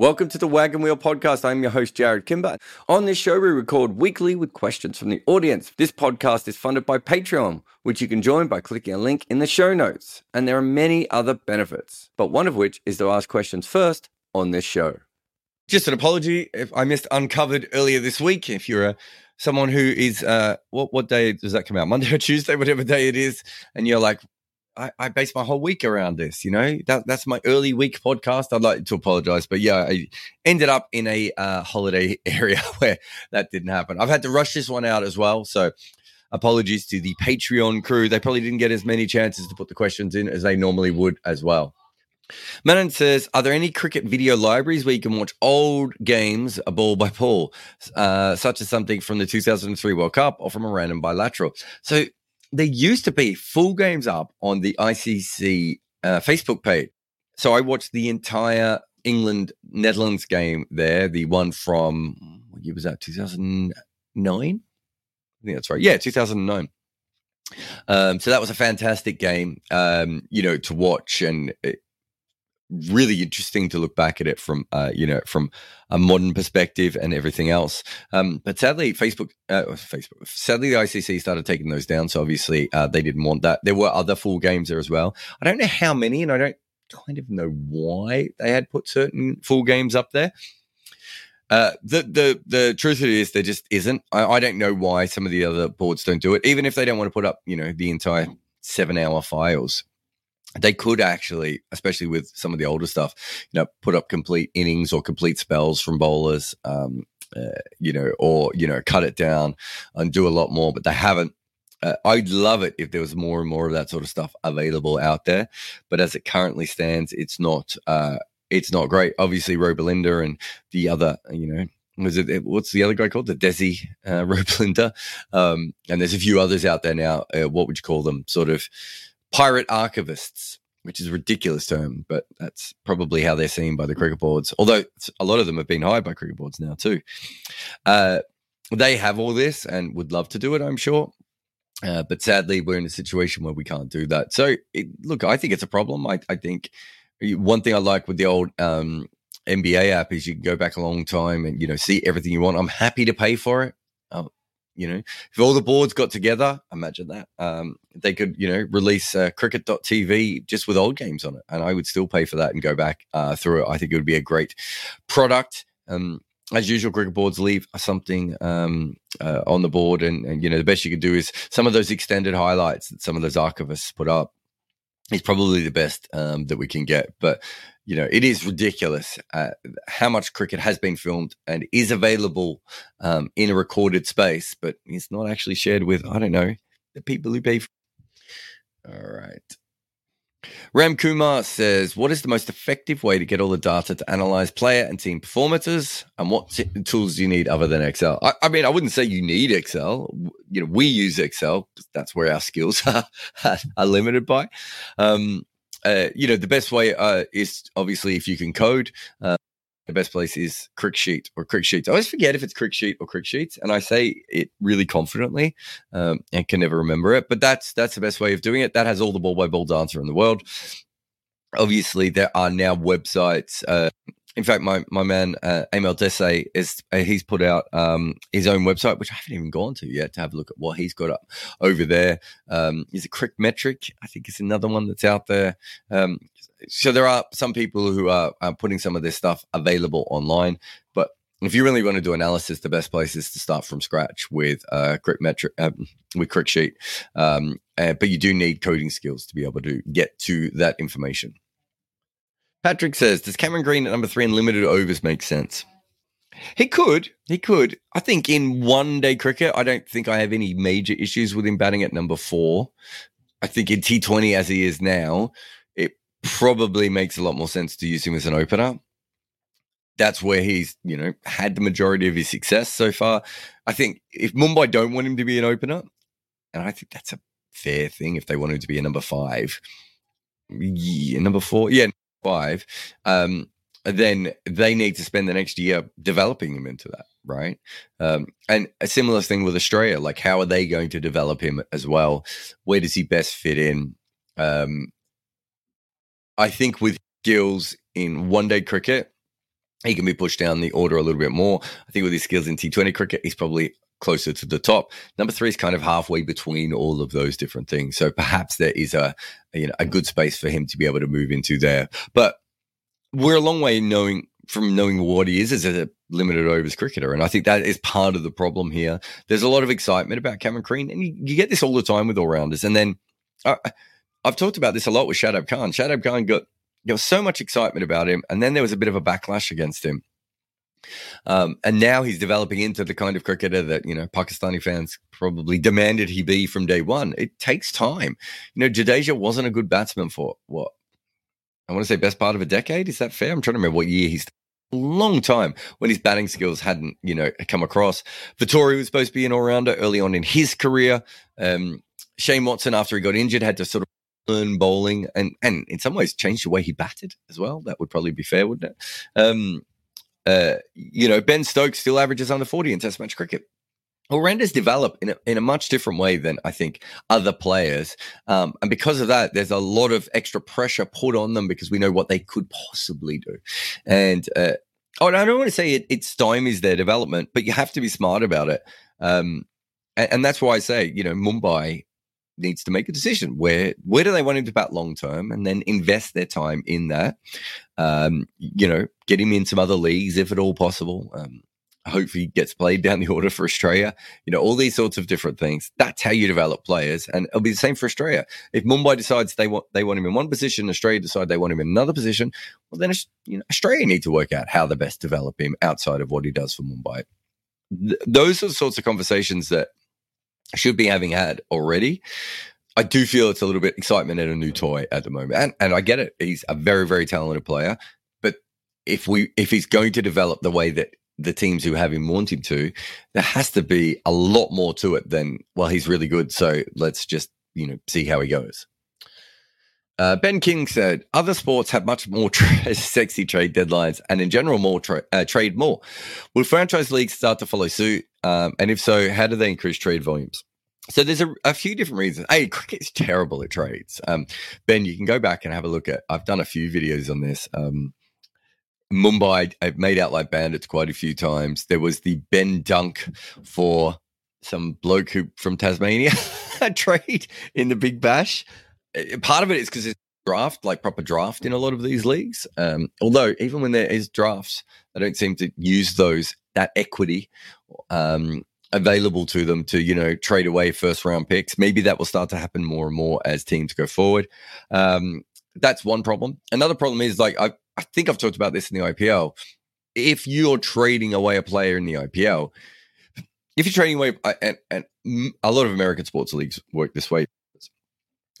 Welcome to the Wagon Wheel Podcast. I'm your host, Jarrod Kimber. On this show, we record weekly with questions from the audience. This podcast is funded by Patreon, which you can join by clicking a link in the show notes. And there are many other benefits, but one of which is to ask questions first on this show. Just an apology if I missed Uncovered earlier this week. If you're a someone who is uh what what day does that come out monday or tuesday whatever day it is and you're like I, I base my whole week around this. You know, that that's my early week podcast. I'd like to apologize, but yeah, I ended up in a uh, holiday area where that didn't happen. I've had to rush this one out as well, so apologies to the Patreon crew. They probably didn't get as many chances to put the questions in as they normally would as well. Manon says, Are there any cricket video libraries where you can watch old games a ball by ball, uh, such as something from the 2003 World Cup or from a random bilateral? So there used to be full games up on the ICC uh, Facebook page. So I watched the entire England Netherlands game there, the one from what year was that? 2009? I think that's right. Yeah, 2009. Um, so that was a fantastic game, um, you know, to watch, and it, really interesting to look back at it from uh, you know from a modern perspective and everything else. Um, but sadly, Facebook, uh, Facebook, sadly, the ICC started taking those down. So obviously, uh, they didn't want that. There were other full games there as well. I don't know how many, and I don't kind of know why they had put certain full games up there. Uh, the the the truth of it is there just isn't. I, I don't know why some of the other boards don't do it, even if they don't want to put up you know the entire seven hour files they could actually, especially with some of the older stuff, you know, put up complete innings or complete spells from bowlers, um, uh, you know, or you know, cut it down and do a lot more. But they haven't. Uh, I'd love it if there was more and more of that sort of stuff available out there. But as it currently stands, it's not. Uh, it's not great. Obviously, Robelinda and the other, you know, was it what's the other guy called the Desi uh, Robelinda, um, and there's a few others out there now. Uh, what would you call them? Sort of pirate archivists, which is a ridiculous term, but that's probably how they're seen by the cricket boards. Although a lot of them have been hired by cricket boards now too. Uh, they have all this and would love to do it, I'm sure. Uh, but sadly, we're in a situation where we can't do that. So, it, look, I think it's a problem. I, I, think one thing I like with the old um, NBA app is you can go back a long time and you know see everything you want. I'm happy to pay for it. Uh, you know, if all the boards got together, imagine that. Um, they could, you know, release uh, cricket.tv just with old games on it. And I would still pay for that and go back uh, through it. I think it would be a great product. Um, as usual, cricket boards leave something um, uh, on the board. And, and, you know, the best you could do is some of those extended highlights that some of those archivists put up is probably the best um, that we can get. But you know, it is ridiculous uh, how much cricket has been filmed and is available um, in a recorded space, but it's not actually shared with, I don't know, the people who pay. For- All right. Ram Kumar says, What is the most effective way to get all the data to analyze player and team performances? And what t- tools do you need other than Excel? I, I, mean, I wouldn't say you need Excel. You know, we use Excel. That's where our skills are, are limited by. Um, uh, you know, the best way uh, is obviously if you can code. Uh, the best place is Cricsheet or Cricsheets. I always forget if it's Cricsheet or Cricsheets, and I say it really confidently um, and can never remember it. But that's that's the best way of doing it. That has all the ball by ball data in the world. Obviously, there are now websites. Uh, in fact, my my man uh, Emil Desai is uh, he's put out um, his own website, which I haven't even gone to yet to have a look at what he's got up over there. Um, is it CricMetric? I think it's another one that's out there. Um, so there are some people who are, are putting some of this stuff available online, but if you really want to do analysis, the best place is to start from scratch with uh, CricMetric um, with Cricsheet. Um, uh, but you do need coding skills to be able to get to that information. Patrick says, Does Cameron Green at number three in limited overs make sense? He could. He could. I think in one day cricket, I don't think I have any major issues with him batting at number four. I think in T20 as he is now, it probably makes a lot more sense to use him as an opener. That's where he's, you know, had the majority of his success so far. I think if Mumbai don't want him to be an opener, and I think that's a fair thing if they want him to be a number five, yeah, number four, yeah, five, um, then they need to spend the next year developing him into that, right? Um, and a similar thing with Australia, like how are they going to develop him as well? Where does he best fit in? Um, I think with skills in one day cricket, he can be pushed down the order a little bit more. I think with his skills in T20 cricket, he's probably closer to the top. Number three is kind of halfway between all of those different things. So perhaps there is a, you know a good space for him to be able to move into there. But we're a long way knowing from knowing what he is as a limited overs cricketer. And I think that is part of the problem here. There's a lot of excitement about Cameron Green, and you, you get this all the time with all rounders. And then uh, I've talked about this a lot with Shadab Khan. Shadab Khan got there was so much excitement about him, and then there was a bit of a backlash against him. Um, and now he's developing into the kind of cricketer that, you know, Pakistani fans probably demanded he be from day one. It takes time. You know, Jadeja wasn't a good batsman for what? I want to say best part of a decade. Is that fair? I'm trying to remember what year he's long time when his batting skills hadn't, you know, come across. Vettori was supposed to be an all rounder early on in his career. Um, Shane Watson, after he got injured, had to sort of learn bowling and, and in some ways change the way he batted as well. That would probably be fair, wouldn't it? Um, uh, you know, Ben Stokes still averages under 40 in Test match cricket. All-rounders develop in a, in a much different way than I think other players. Um, and because of that, there's a lot of extra pressure put on them because we know what they could possibly do. And uh, oh, I don't want to say it, it stymies their development, but you have to be smart about it. Um, and, and, that's why I say, you know, Mumbai needs to make a decision. Where where do they want him to bat long term and then invest their time in that? Um, you know get him in some other leagues if at all possible. Um, hope he gets played down the order for australia. You know all these sorts of different things. That's how you develop players. And it'll be the same for australia. If mumbai decides they want they want him in one position australia decide they want him in another position well then you know australia need to work out how to best develop him outside of what he does for mumbai. Th- those are the sorts of conversations that should be having had already. I do feel it's a little bit excitement at a new toy at the moment, and and I get it. He's a very very talented player, but if we if he's going to develop the way that the teams who have him want him to, there has to be a lot more to it than well he's really good, so let's just you know see how he goes. Uh, ben King said, other sports have much more tra- sexy trade deadlines and in general more tra- uh, trade more. Will franchise leagues start to follow suit? Um, and if so, how do they increase trade volumes? So there's a, a few different reasons. Hey, cricket's terrible at trades. Um, ben, you can go back and have a look at, I've done a few videos on this. Um, Mumbai, I've made out like bandits quite a few times. There was the Ben Dunk for some bloke who from Tasmania trade in the Big Bash. Eh, part of it is because it's draft, like proper draft in a lot of these leagues. Um, although even when there is drafts, they don't seem to use those that equity um, available to them to you know trade away first round picks. Maybe that will start to happen more and more as teams go forward. Um, that's one problem. Another problem is like I, I think I've talked about this in the IPL. If you're trading away a player in the IPL, if you're trading away, and, and a lot of American sports leagues work this way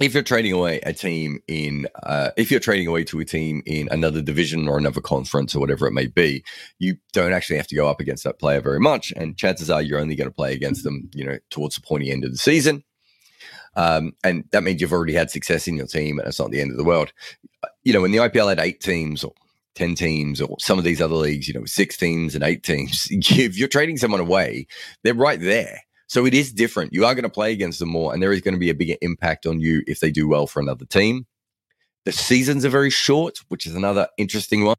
if you're trading away a team in, uh, if you're trading away to a team in another division or another conference or whatever it may be, you don't actually have to go up against that player very much. And chances are you're only going to play against them, you know, towards the pointy end of the season. Um, and that means you've already had success in your team and it's not the end of the world. You know, when the IPL had eight teams or 10 teams or some of these other leagues, you know, six teams and eight teams, if you're trading someone away, they're right there so it is different. You are going to play against them more, and there is going to be a bigger impact on you if they do well for another team. The seasons are very short, which is another interesting one.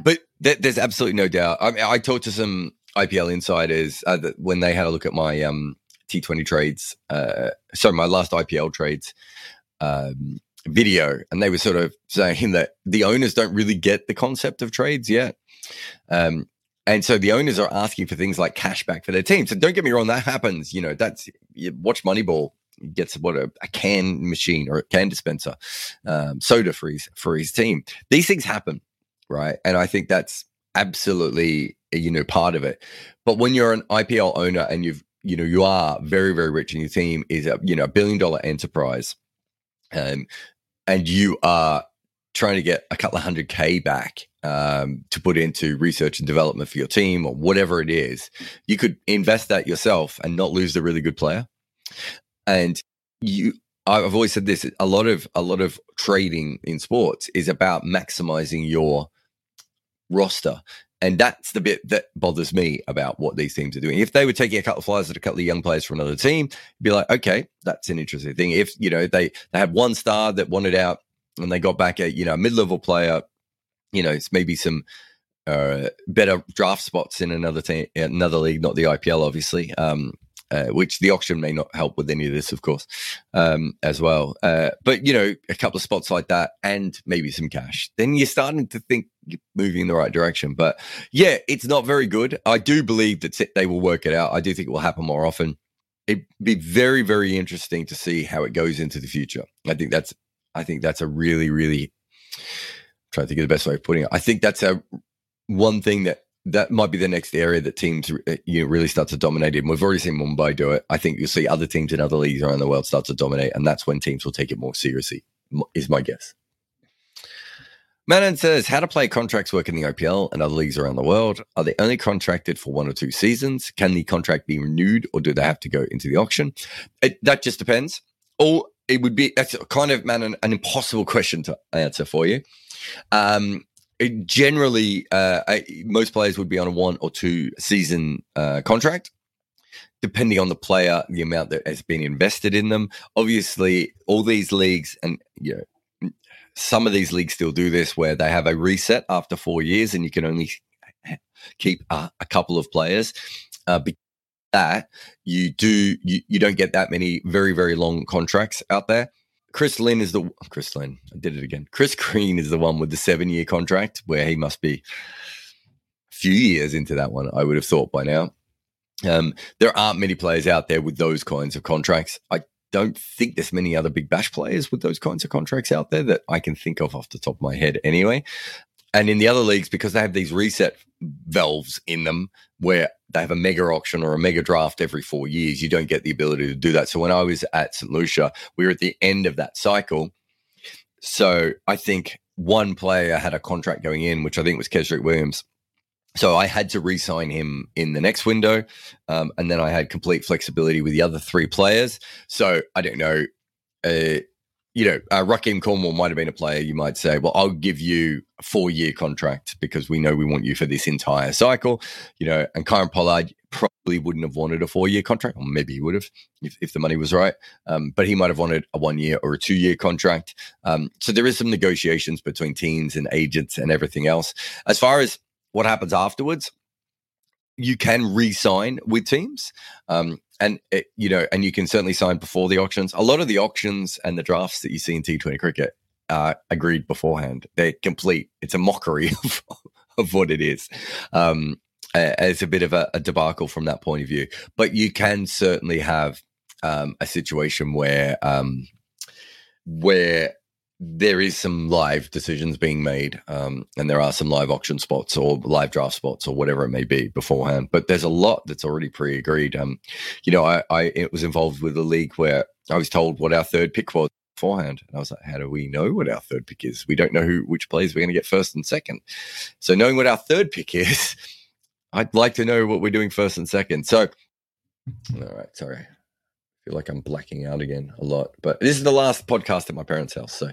But th- there's absolutely no doubt. I mean, I talked to some IPL insiders uh, when they had a look at my um, T20 trades, uh, sorry, my last IPL trades um, video, and they were sort of saying that the owners don't really get the concept of trades yet. Um, and so the owners are asking for things like cash back for their team. So don't get me wrong, that happens. You know, that's you watch Moneyball gets what a, a, can machine or a can dispenser, um, soda for his for his team. These things happen, right? And I think that's absolutely you know part of it. But when you're an IPL owner and you've you know you are very very rich and your team is a you know a billion dollar enterprise, um, and you are trying to get a couple of hundred K back um, to put into research and development for your team or whatever it is, you could invest that yourself and not lose the really good player. And you, I've always said this: a lot of a lot of trading in sports is about maximizing your roster. And that's the bit that bothers me about what these teams are doing. If they were taking a couple of flyers at a couple of young players from another team, be like, okay, that's an interesting thing. If you know they they had one star that wanted out and they got back a you know mid level player, you know, it's maybe some uh, better draft spots in another team, another league, not the IPL, obviously. Um, uh, which the auction may not help with any of this, of course, um, as well. Uh, but you know, a couple of spots like that, and maybe some cash, then you're starting to think moving in the right direction. But yeah, it's not very good. I do believe that they will work it out. I do think it will happen more often. It'd be very, very interesting to see how it goes into the future. I think that's I think that's a really, really I'm trying to think of the best way of putting it. I think that's a one thing that that might be the next area that teams uh, you know, really start to dominate in. We've already seen Mumbai do it. I think you'll see other teams in other leagues around the world start to dominate, and that's when teams will take it more seriously. Is my guess. Manon says, how do play contracts work in the IPL and other leagues around the world? Are they only contracted for one or two seasons? Can the contract be renewed or do they have to go into the auction? It, that just depends. All it would be that's kind of man an, an impossible question to answer for you. Um, generally, uh, I, most players would be on a one or two season uh, contract, depending on the player, the amount that has been invested in them. Obviously, all these leagues, and you know, some of these leagues still do this, where they have a reset after four years, and you can only keep a, a couple of players. Uh, that you do you, you don't get that many very very long contracts out there. Chris lynn is the chris lynn i did it again. Chris green is the one with the seven year contract where he must be a few years into that one i would have thought by now. Um, there aren't many players out there with those kinds of contracts. I don't think there's many other big bash players with those kinds of contracts out there that i can think of off the top of my head anyway and in the other leagues, because they have these reset valves in them where they have a mega auction or a mega draft every four years, you don't get the ability to do that. So when I was at St. Lucia, we were at the end of that cycle. So I think one player had a contract going in, which I think was Kesrick Williams. So I had to re-sign him in the next window, um, and then I had complete flexibility with the other three players. So I don't know. Uh, you know, uh, Rahkeem Cornwall might have been a player you might say, well, I'll give you a four year contract because we know we want you for this entire cycle, you know, and Kieron Pollard probably wouldn't have wanted a four year contract, or maybe he would have if, if the money was right. Um, but he might have wanted a one year or a two year contract. Um, so there is some negotiations between teams and agents and everything else. As far as what happens afterwards, you can re-sign with teams. Um, and it, you know, and you can certainly sign before the auctions. A lot of the auctions and the drafts that you see in T20 cricket are agreed beforehand. They're complete. It's a mockery of, of what it is. Um, it's a bit of a, a, debacle from that point of view. But you can certainly have um, a situation where um, where there is some live decisions being made, um, and there are some live auction spots or live draft spots or whatever it may be beforehand. But there's a lot that's already pre-agreed. Um, you know, I, I it was involved with a league where I was told what our third pick was beforehand, and I was like, "How do we know what our third pick is? We don't know who which players we're going to get first and second. So knowing what our third pick is, I'd like to know what we're doing first and second. So, all right, sorry. Feel like I'm blacking out again a lot, but this is the last podcast at my parents' house, so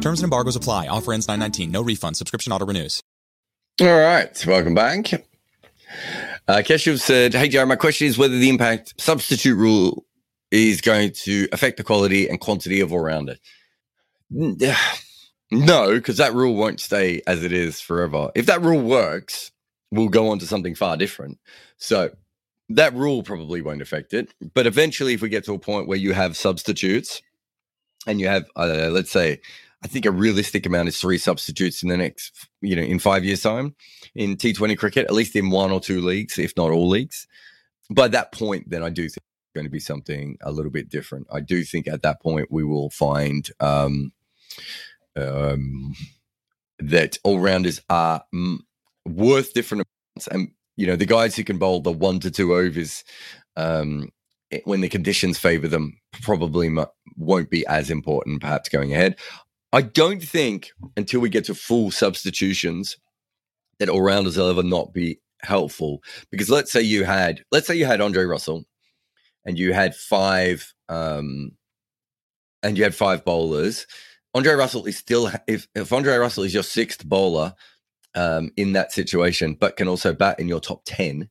Terms and embargoes apply. Offer ends 919. No refund. Subscription auto renews. All right. Welcome back. Uh, Keshav said, Hey, Jarrod, my question is whether the impact substitute rule is going to affect the quality and quantity of all rounder. No, because that rule won't stay as it is forever. If that rule works, we'll go on to something far different. So that rule probably won't affect it. But eventually, if we get to a point where you have substitutes and you have, uh, let's say, I think a realistic amount is three substitutes in the next, you know, in five years' time in T20 cricket, at least in one or two leagues, if not all leagues. By that point, then I do think it's going to be something a little bit different. I do think at that point we will find um, um, that all rounders are mm, worth different amounts. And, you know, the guys who can bowl the one to two overs um, when the conditions favor them probably m- won't be as important, perhaps going ahead. I don't think until we get to full substitutions that all rounders will ever not be helpful. Because let's say you had, let's say you had Andre Russell and you had five, um, and you had five bowlers Andre Russell is still if if Andre Russell is your sixth bowler um, in that situation, but can also bat in your top ten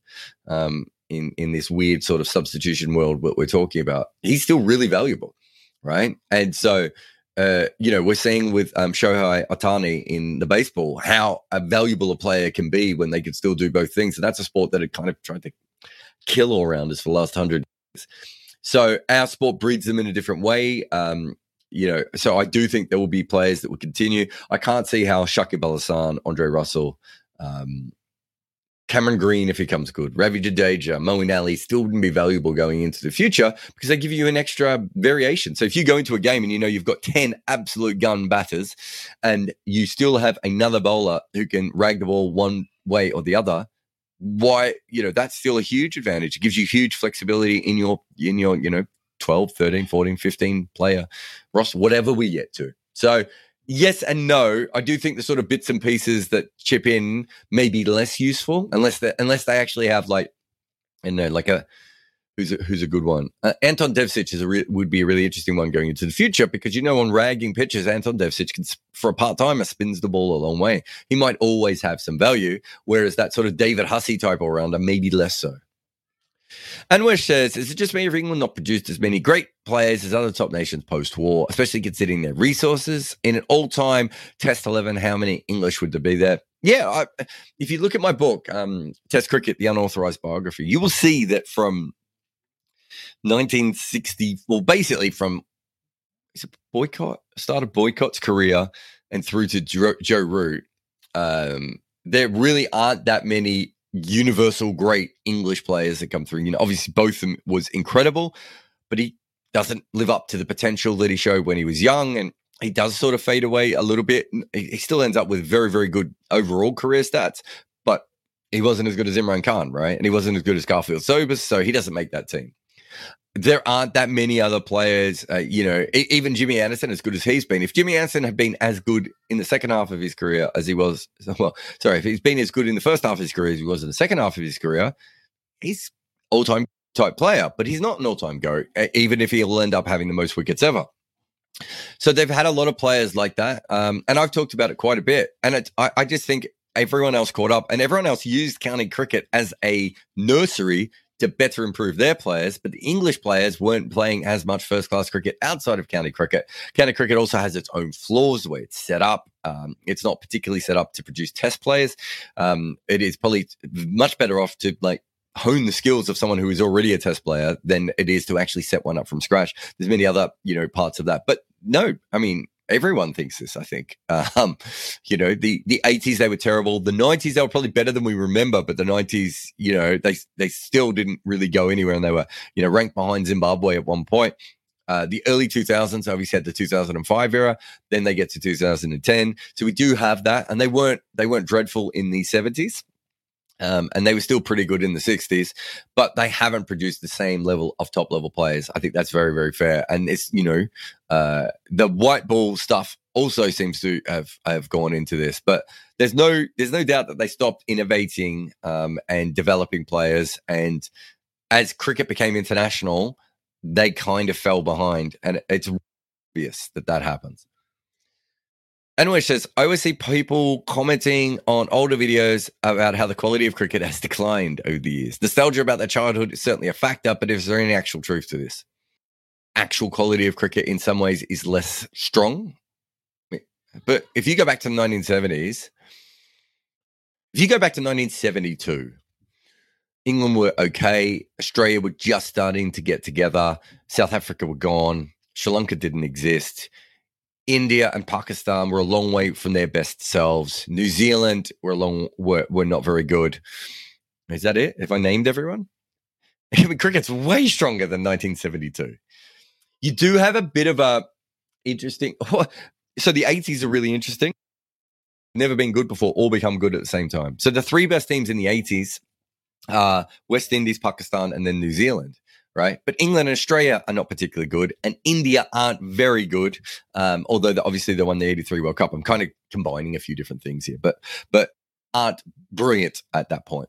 um, in in this weird sort of substitution world what we're talking about, he's still really valuable, right? And so. Uh, you know, we're seeing with um, Shohei Ohtani in the baseball how a valuable a player can be when they can still do both things. And that's a sport that had kind of tried to kill all rounders for the last hundred years. So our sport breeds them in a different way. Um, you know, so I do think there will be players that will continue. I can't see how Shakib Al Hasan, Andre Russell, um, Cameron Green, if he comes good, Ravi Jadeja, Moeen Ali still wouldn't be valuable going into the future because they give you an extra variation. So if you go into a game and you know you've got 10 absolute gun batters and you still have another bowler who can rag the ball one way or the other, why, you know, that's still a huge advantage. It gives you huge flexibility in your, in your, you know, 12, 13, 14, 15 player roster, whatever we get to. So, yes and no. I do think the sort of bits and pieces that chip in may be less useful unless they unless they actually have like, you know, like a who's a, who's a good one. Uh, Anton Devcich is a re- would be a really interesting one going into the future because you know on ragging pitches, Anton Devcich can for a part timer spins the ball a long way. He might always have some value, whereas that sort of David Hussey type all rounder maybe less so. Anwar says, is it just me if England not produced as many great players as other top nations post war, especially considering their resources? In an all time Test 11, how many English would there be there? Yeah, I, if you look at my book, um, Test Cricket, the unauthorized biography, you will see that from 1960, well, basically from is it boycott, start of boycott's career and through to Joe, Joe Root, um, there really aren't that many universal great English players that come through. You know, obviously Botham was incredible, but he doesn't live up to the potential that he showed when he was young, and he does sort of fade away a little bit. He still ends up with very, very good overall career stats, but he wasn't as good as Imran Khan, right? And he wasn't as good as Garfield Sobers, so he doesn't make that team there aren't that many other players. Uh, you know, even Jimmy Anderson, as good as he's been, if Jimmy Anderson had been as good in the second half of his career as he was, well, sorry, if he's been as good in the first half of his career as he was in the second half of his career, he's all time type player, but he's not an all time go, even if he'll end up having the most wickets ever. So they've had a lot of players like that. Um, and I've talked about it quite a bit. And it, I, I just think everyone else caught up and everyone else used county cricket as a nursery to better improve their players, but the English players weren't playing as much first class cricket outside of county cricket. County cricket also has its own flaws way it's set up. Um, it's not particularly set up to produce test players. Um, it is probably much better off to like hone the skills of someone who is already a test player than it is to actually set one up from scratch. There's many other, you know, parts of that. But no, I mean, everyone thinks this. I think, um, you know, the the eighties they were terrible. The nineties they were probably better than we remember, but the nineties, you know, they they still didn't really go anywhere, and they were, you know, ranked behind Zimbabwe at one point. Uh, the early 2000s, obviously had the 2005 era. Then they get to 2010. So we do have that, and they weren't they weren't dreadful in the 70s. Um, and they were still pretty good in the 60s, but they haven't produced the same level of top level players. I think that's very, very fair. And it's, you know, uh, the white ball stuff also seems to have have gone into this. But there's no there's no doubt that they stopped innovating um, and developing players. And as cricket became international, they kind of fell behind, and it's obvious that that happens. Anyway, says I always see people commenting on older videos about how the quality of cricket has declined over the years. Nostalgia about their childhood is certainly a factor, but is there any actual truth to this? Actual quality of cricket in some ways is less strong. But if you go back to the 1970s, if you go back to 1972, England were okay. Australia were just starting to get together. South Africa were gone. Sri Lanka didn't exist. India and Pakistan were a long way from their best selves. New Zealand were long were, were not very good. Is that it? Have I named everyone? I mean, cricket's way stronger than 1972. You do have a bit of a interesting. So the 80s are really interesting. Never been good before, all become good at the same time. So the three best teams in the 80s are West Indies, Pakistan, and then New Zealand right? But England and Australia are not particularly good, and India aren't very good. Um, although obviously they won the '83 World Cup. I'm kind of combining a few different things here, but but aren't brilliant at that point.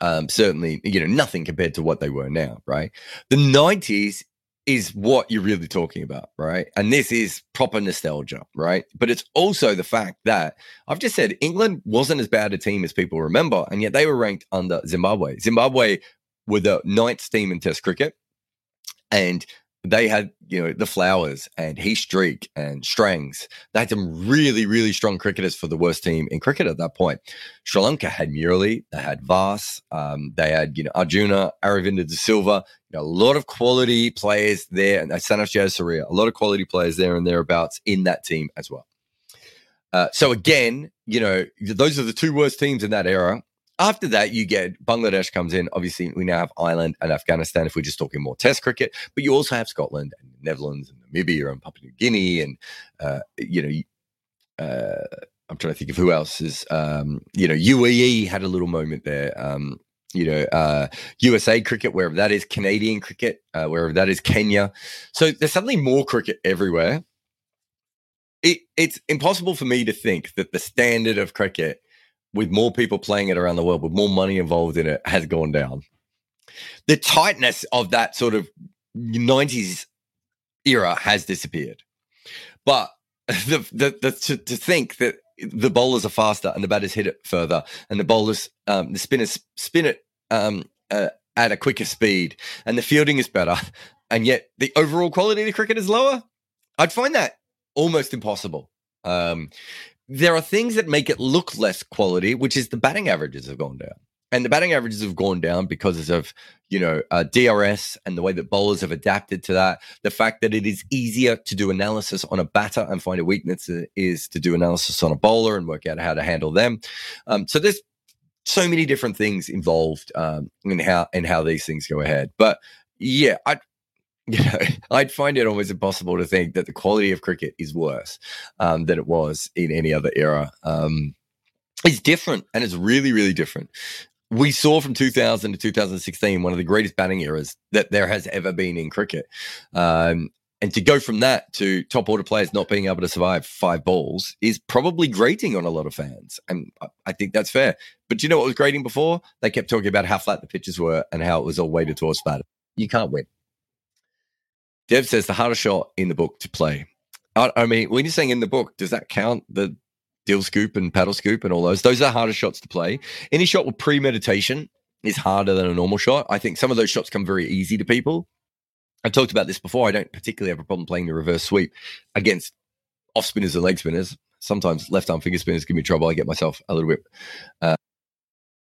Um, certainly, you know, nothing compared to what they were now, right? The '90s is what you're really talking about, right? And this is proper nostalgia, right? But it's also the fact that I've just said England wasn't as bad a team as people remember, and yet they were ranked under Zimbabwe. Zimbabwe were the ninth team in Test cricket and they had you know the flowers and Heath Streak and strangs. They had some really really strong cricketers for the worst team in cricket at that point. Sri lanka had murali they had vas um, they had you know arjuna aravinda de silva you know, a lot of quality players there and Sanath Jayasuriya, a lot of quality players there and thereabouts in that team as well. Uh, so again you know those are the two worst teams in that era after that, you get Bangladesh comes in. Obviously, we now have Ireland and Afghanistan if we're just talking more Test cricket, but you also have Scotland and Netherlands and Namibia and Papua New Guinea and uh, you know, uh, I'm trying to think of who else is. Um, you know, UAE had a little moment there. Um, you know, uh, USA cricket, wherever that is, Canadian cricket, uh, wherever that is, Kenya. So there's suddenly more cricket everywhere. It, it's impossible for me to think that the standard of cricket with more people playing it around the world, with more money involved in it, has gone down. The tightness of that sort of 90s era has disappeared. But the, the, the to, to, think that the bowlers are faster and the batters hit it further, and the bowlers, um, the spinners spin it um, uh, at a quicker speed, and the fielding is better, and yet the overall quality of the cricket is lower. I'd find that almost impossible. Um, there are things that make it look less quality, which is the batting averages have gone down. And the batting averages have gone down because of, you know, uh, DRS and the way that bowlers have adapted to that. The fact that it is easier to do analysis on a batter and find a weakness is to do analysis on a bowler and work out how to handle them. Um, so there's so many different things involved um, in how in how these things go ahead. But yeah, I you know, I'd find it almost impossible to think that the quality of cricket is worse um, than it was in any other era. Um, it's different, and it's really, really different. We saw from 2000 to 2016 one of the greatest batting eras that there has ever been in cricket. Um, and to go from that to top order players not being able to survive five balls is probably grating on a lot of fans. And I think that's fair. But do you know what was grating before? They kept talking about how flat the pitches were and how it was all weighted towards batter. You can't win. Dev says the hardest shot in the book to play. I, I mean, when you're saying in the book, does that count the dil scoop and paddle scoop and all those? Those are the hardest shots to play. Any shot with premeditation is harder than a normal shot. I think some of those shots come very easy to people. I talked about this before. I don't particularly have a problem playing the reverse sweep against off spinners and leg spinners. Sometimes left arm finger spinners give me trouble. I get myself a little bit uh,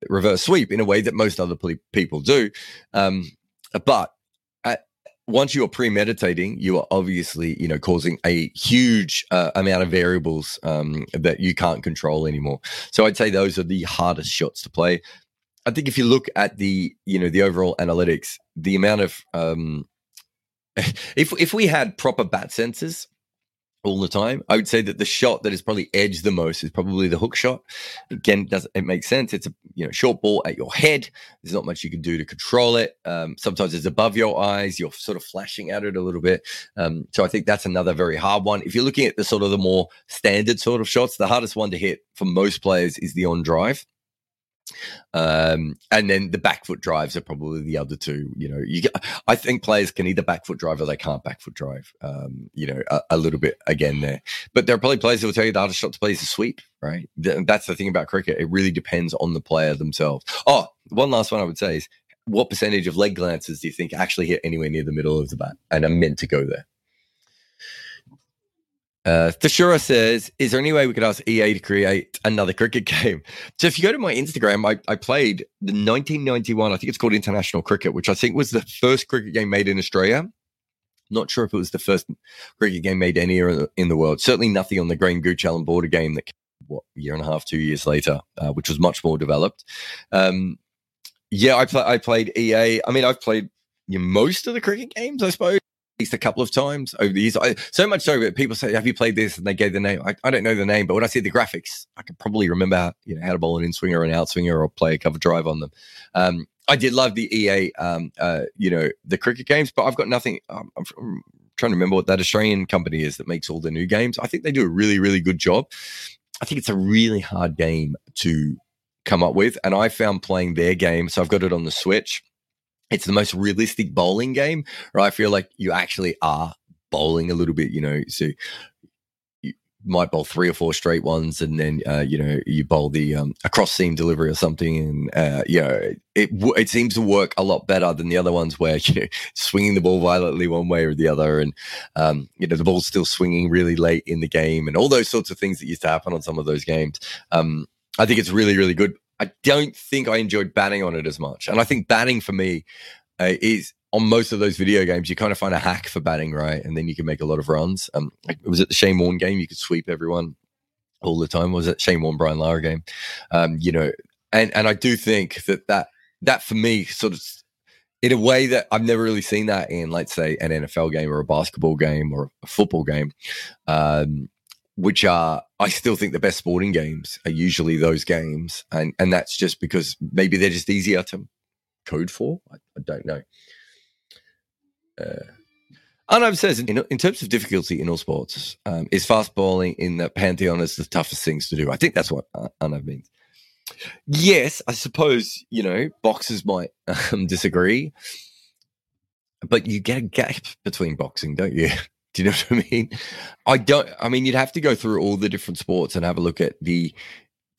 reverse sweep in a way that most other people do. Um, but once you're premeditating, you are obviously, you know, causing a huge uh, amount of variables um, that you can't control anymore. So I'd say those are the hardest shots to play. I think if you look at the, you know, the overall analytics, the amount of, um, if if we had proper bat sensors, all the time. I would say that the shot that is probably edged the most is probably the hook shot. Again, does it makes sense? It's a you know short ball at your head. There's not much you can do to control it. Um, sometimes it's above your eyes. You're sort of flashing at it a little bit. Um, so I think that's another very hard one. If you're looking at the sort of the more standard sort of shots, the hardest one to hit for most players is the on drive. Um, and then the back foot drives are probably the other two. You know, you get, I think players can either back foot drive or they can't back foot drive. Um, you know, a, a, little bit again there, but there are probably players that will tell you the hardest shot to play is a sweep. Right, that's the thing about cricket. It really depends on the player themselves. Oh, one last one I would say is what percentage of leg glances do you think actually hit anywhere near the middle of the bat and are meant to go there? Uh, says, "Is there any way we could ask EA to create another cricket game?" So, if you go to my Instagram, I, I played the 1991. I think it's called International Cricket, which I think was the first cricket game made in Australia. Not sure if it was the first cricket game made anywhere in the world. Certainly, nothing on the Graham Gooch Allan Border game that came, what year and a half, two years later, uh, which was much more developed. Um, yeah, I, play, I played EA. I mean, I've played you know, most of the cricket games, I suppose least a couple of times over the years. I, so much so that people say, "Have you played this?" and they gave the name. I, I, don't know the name, but when I see the graphics, I can probably remember how, you know how to bowl an in swinger or an out swinger or play a cover drive on them. Um, I did love the EA, um, uh, you know, the cricket games, but I've got nothing. Um, I'm, I'm trying to remember what that Australian company is that makes all the new games. I think they do a really, really good job. I think it's a really hard game to come up with, and I found playing their game. So I've got it on the Switch it's the most realistic bowling game, or I feel like you actually are bowling a little bit, you know. So you might bowl three or four straight ones, and then uh, you know you bowl the um, a cross seam delivery or something, and uh, you know it it seems to work a lot better than the other ones where you know swinging the ball violently one way or the other, and um, you know the ball's still swinging really late in the game, and all those sorts of things that used to happen on some of those games. Um, I think it's really really good. I don't think I enjoyed batting on it as much. And I think batting for me uh, is on most of those video games, you kind of find a hack for batting, right? And then you can make a lot of runs. Um, was it the Shane Warne game? You could sweep everyone all the time. Was it Shane Warne Brian Lara game? Um, you know, and and I do think that that that for me sort of in a way that I've never really seen that in, let's say, an NFL game or a basketball game or a football game. Um, which are I still think the best sporting games are usually those games, and and that's just because maybe they're just easier to code for. I, I don't know. Uh, Arnav says, in, in, terms of difficulty in all sports, um, is fast bowling in the pantheon is the toughest things to do. I think that's what Arnav means. Yes, I suppose you know boxers might um, disagree, but you get a gap between boxing, don't you? Do you know what I mean? I don't. I mean, you'd have to go through all the different sports and have a look at the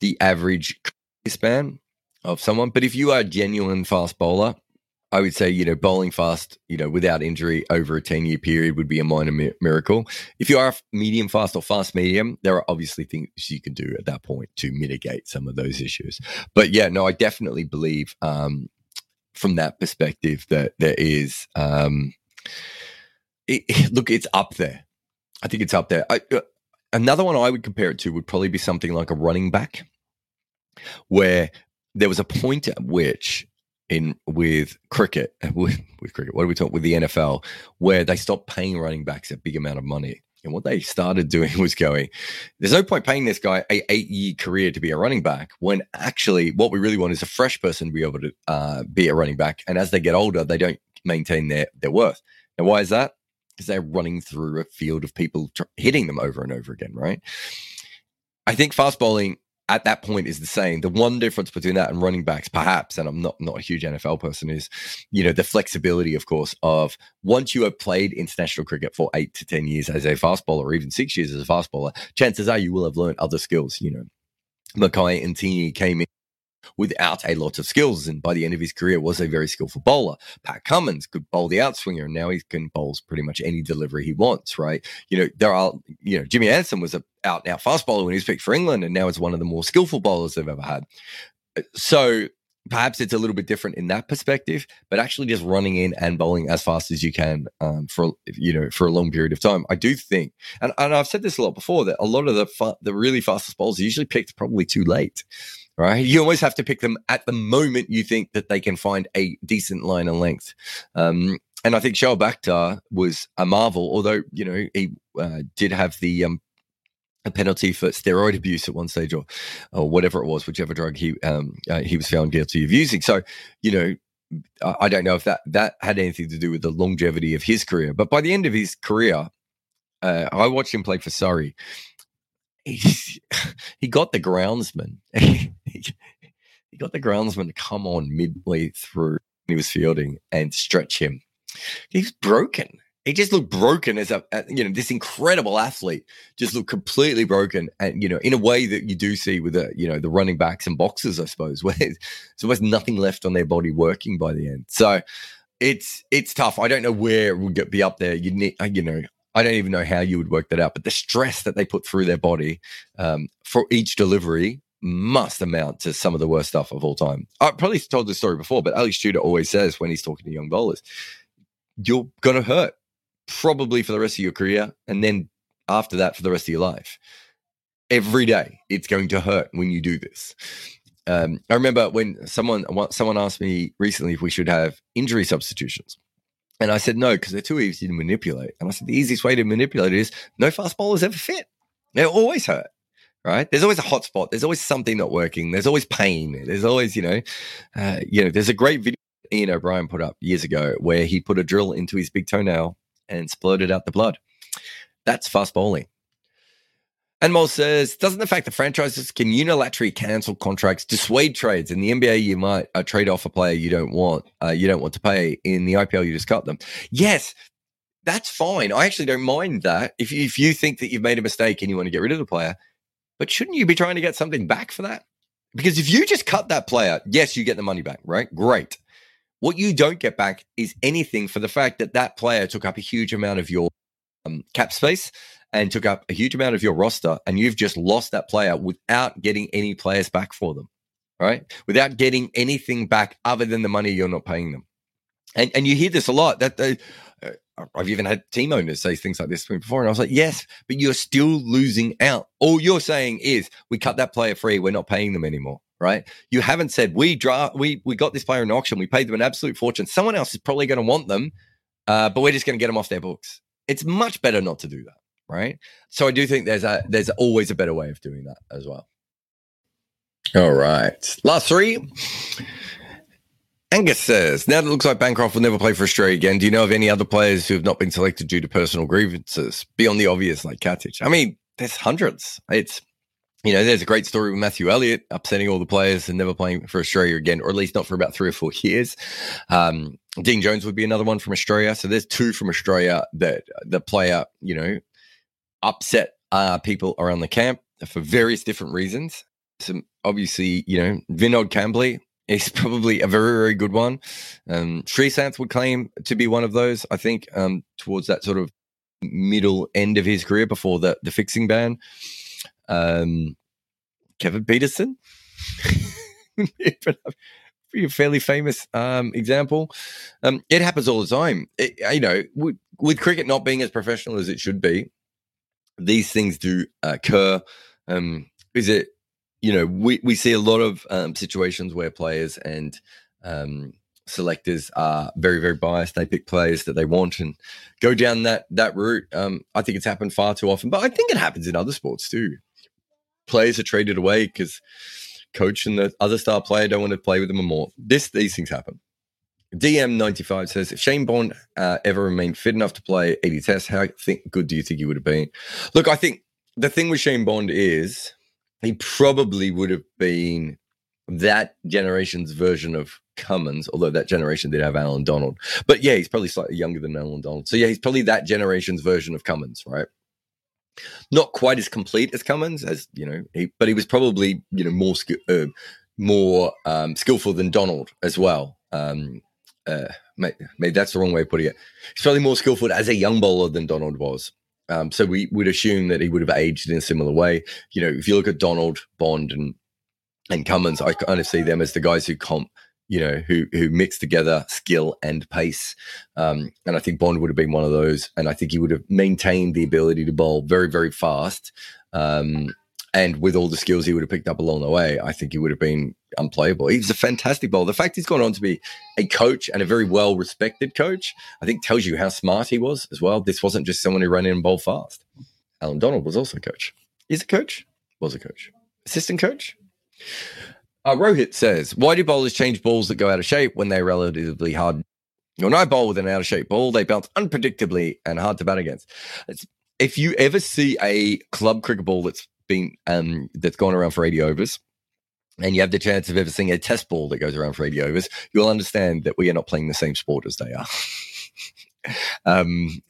the average span of someone. But if you are a genuine fast bowler, I would say you know bowling fast, you know, without injury over a ten year period would be a minor mi- miracle. If you are medium fast or fast medium, there are obviously things you can do at that point to mitigate some of those issues. But yeah, no, I definitely believe um, from that perspective that there is. Um, it, look, it's up there. I think it's up there. I, uh, another one I would compare it to would probably be something like a running back, where there was a point at which in with cricket with, with cricket what are we talking with the NFL where they stopped paying running backs a big amount of money and what they started doing was going there's no point paying this guy a eight year career to be a running back when actually what we really want is a fresh person to be able to uh, be a running back and as they get older they don't maintain their their worth and why is that because they're running through a field of people tr- hitting them over and over again, right? I think fast bowling at that point is the same. The one difference between that and running backs, perhaps, and I'm not not a huge NFL person, is you know the flexibility, of course, of once you have played international cricket for eight to ten years as a fast bowler, or even six years as a fast bowler, chances are you will have learned other skills. You know, Makhaya Ntini came in without a lot of skills. And by the end of his career, was a very skillful bowler. Pat Cummins could bowl the outswinger, and now he can bowl pretty much any delivery he wants. Right? You know, there are you know Jimmy Anderson was a out out fast bowler when he was picked for England, and now is one of the more skillful bowlers they've ever had. So perhaps it's a little bit different in that perspective, but actually just running in and bowling as fast as you can um, for you know for a long period of time. I do think, and, and I've said this a lot before, that a lot of the fa- the really fastest bowls are usually picked probably too late right? You always have to pick them at the moment you think that they can find a decent line of length. Um, and I think Shoaib Akhtar was a marvel, although you know he uh, did have the um, a penalty for steroid abuse at one stage, or or whatever it was, whichever drug he um, uh, he was found guilty of using. So you know. I don't know if that that had anything to do with the longevity of his career, but by the end of his career, uh, I watched him play for Surrey. He, he got the groundsman. he got the groundsman to come on midway through. He was fielding and stretch him he's broken. He just looked broken as a, you know, this incredible athlete just looked completely broken. And, you know, in a way that you do see with the, you know, the running backs and boxers, I suppose, where there's almost nothing left on their body working by the end. So it's, it's tough. I don't know where it would be up there. You need, uh, you know, I don't even know how you would work that out, but the stress that they put through their body um, for each delivery must amount to some of the worst stuff of all time. I probably told this story before, but Alex Tudor always says when he's talking to young bowlers, you're going to hurt probably for the rest of your career. And then after that, for the rest of your life. Every day, it's going to hurt when you do this. Um, I remember when someone someone asked me recently if we should have injury substitutions. And I said no, because they're too easy to manipulate. And I said the easiest way to manipulate is no fast bowlers ever fit. They always hurt, right? There's always a hot spot. There's always something not working. There's always pain. There's always, you know, uh, you know. There's a great video Iain O'Brien put up years ago, where he put a drill into his big toenail and splurted out the blood. That's fast bowling. And Mole says, doesn't the fact that franchises can unilaterally cancel contracts dissuade trades? In the NBA, you might uh, trade off a player you don't want, uh, you don't want to pay. In the IPL, you just cut them. Yes, that's fine. I actually don't mind that. If you, if you think that you've made a mistake and you want to get rid of the player, but shouldn't you be trying to get something back for that? Because if you just cut that player, yes, you get the money back, right? Great. What you don't get back is anything for the fact that that player took up a huge amount of your um, cap space and took up a huge amount of your roster, and you've just lost that player without getting any players back for them, right? Without getting anything back other than the money you're not paying them. And and you hear this a lot that they, uh, I've even had team owners say things like this to me before, and I was like, yes, but you're still losing out. All you're saying is we cut that player free, we're not paying them anymore right? You haven't said we draw we we got this player in auction, we paid them an absolute fortune. Someone else is probably going to want them, uh, but we're just going to get them off their books. It's much better not to do that, right? So I do think there's a there's always a better way of doing that as well. All right, last three. Angus says, now that it looks like Bancroft will never play for Australia again, do you know of any other players who have not been selected due to personal grievances beyond the obvious, like Katich? I mean, there's hundreds. It's you know, there's a great story with Matthew Elliott upsetting all the players and never playing for Australia again, or at least not for about three or four years. Um, Dean Jones would be another one from Australia. So there's two from Australia that the player, you know, upset uh, people around the camp for various different reasons. Some obviously, you know, Vinod Kambli is probably a very, very good one. Um, Sreesanth would claim to be one of those, I think, um, towards that sort of middle end of his career before the, the fixing ban. Um, Kevin Pietersen, a fairly famous um, example. Um, it happens all the time. It, you know, with, with, cricket not being as professional as it should be, these things do occur. Um, is it? You know, we, we see a lot of um, situations where players and um, selectors are very very biased. They pick players that they want and go down that that route. Um, I think it's happened far too often, but I think it happens in other sports too players are traded away because coach and the other star player don't want to play with them anymore. This these things happen. DM95 says, if Shane Bond uh, ever remained fit enough to play 80 tests, how think, good do you think he would have been? Look, I think the thing with Shane Bond is he probably would have been that generation's version of Cummins, although that generation did have Allan Donald. But yeah, he's probably slightly younger than Allan Donald. So yeah, he's probably that generation's version of Cummins, right? not quite as complete as Cummins, as you know, he, but he was probably you know more uh, more um, skillful than Donald as well. Um, uh, maybe, that's the wrong way of putting it. He's probably more skillful as a young bowler than Donald was. Um, so we would assume that he would have aged in a similar way. You know, if you look at Donald, Bond, and and Cummins, I kind of see them as the guys who comp you know, who who mix together skill and pace. Um, and I think Bond would have been one of those. And I think he would have maintained the ability to bowl very, very fast. Um, and with all the skills he would have picked up along the way, I think he would have been unplayable. He's a fantastic bowler. The fact he's gone on to be a coach and a very well respected coach, I think tells you how smart he was as well. This wasn't just someone who ran in and bowled fast. Allan Donald was also a coach. Is a coach? Was a coach. Assistant coach? Uh, Rohit says, why do bowlers change balls that go out of shape when they're relatively hard? When I bowl with an out of shape ball, they bounce unpredictably and hard to bat against. It's, if you ever see a club cricket ball that's been um, that's gone around for 80 overs, and you have the chance of ever seeing a test ball that goes around for 80 overs, you'll understand that we are not playing the same sport as they are. um,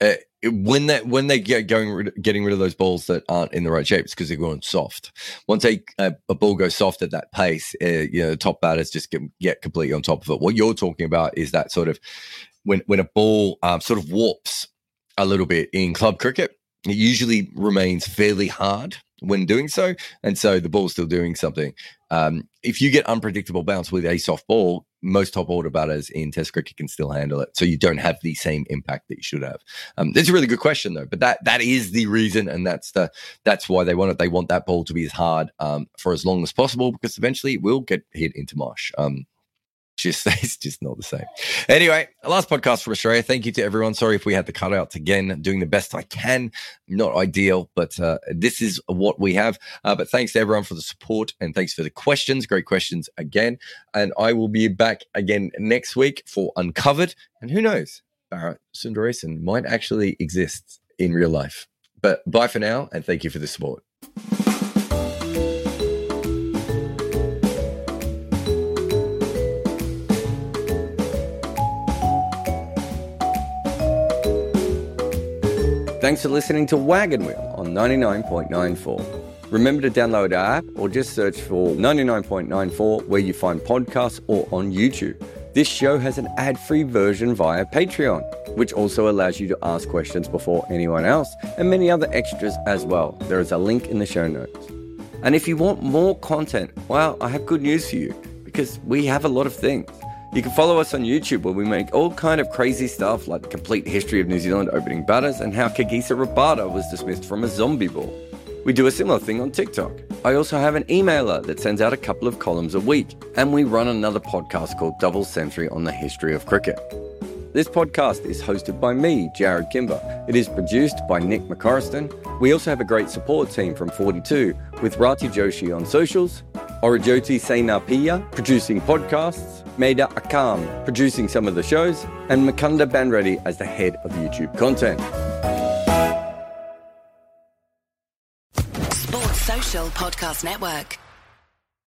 uh, when that when they get going getting rid of those balls that aren't in the right shape, it's because they're going soft. Once a, a, a, ball goes soft at that pace, uh, you know the top batters just get, get completely on top of it. What you're talking about is that sort of when when a ball um, sort of warps a little bit in club cricket, it usually remains fairly hard when doing so, and so the ball's still doing something. Um, if you get unpredictable bounce with a soft ball, most top order batters in Test cricket can still handle it, so you don't have the same impact that you should have. Um, that's a really good question, though. But that that is the reason, and that's the that's why they want it. They want that ball to be as hard um, for as long as possible because eventually it will get hit into marsh. Um, just it's just not the same. Anyway, last podcast from Australia. Thank you to everyone. Sorry if we had the cutouts again. Doing the best I can. Not ideal, but uh, this is what we have. Uh, but thanks to everyone for the support and thanks for the questions. Great questions again. And I will be back again next week for Uncovered. And who knows, Bharat Sundaresan might actually exist in real life. But bye for now, and thank you for the support. Thanks for listening to Wagon Wheel on 99.94. Remember to download our app or just search for 99.94 where you find podcasts or on YouTube. This show has an ad free version via Patreon, which also allows you to ask questions before anyone else and many other extras as well. There is a link in the show notes. And if you want more content, well, I have good news for you because we have a lot of things. You can follow us on YouTube where we make all kind of crazy stuff like the complete history of New Zealand opening batters and how Kagiso Rabada was dismissed from a zombie ball. We do a similar thing on TikTok. I also have an emailer that sends out a couple of columns a week, and we run another podcast called Double Century on the history of cricket. This podcast is hosted by me, Jarrod Kimber. It is produced by Nick McCorriston. We also have a great support team from 42 with Rati Joshi on socials, Aurojyoti Senapati producing podcasts, Maida Akam producing some of the shows, and Mukunda Bandreddi as the head of YouTube content. Sports Social Podcast Network.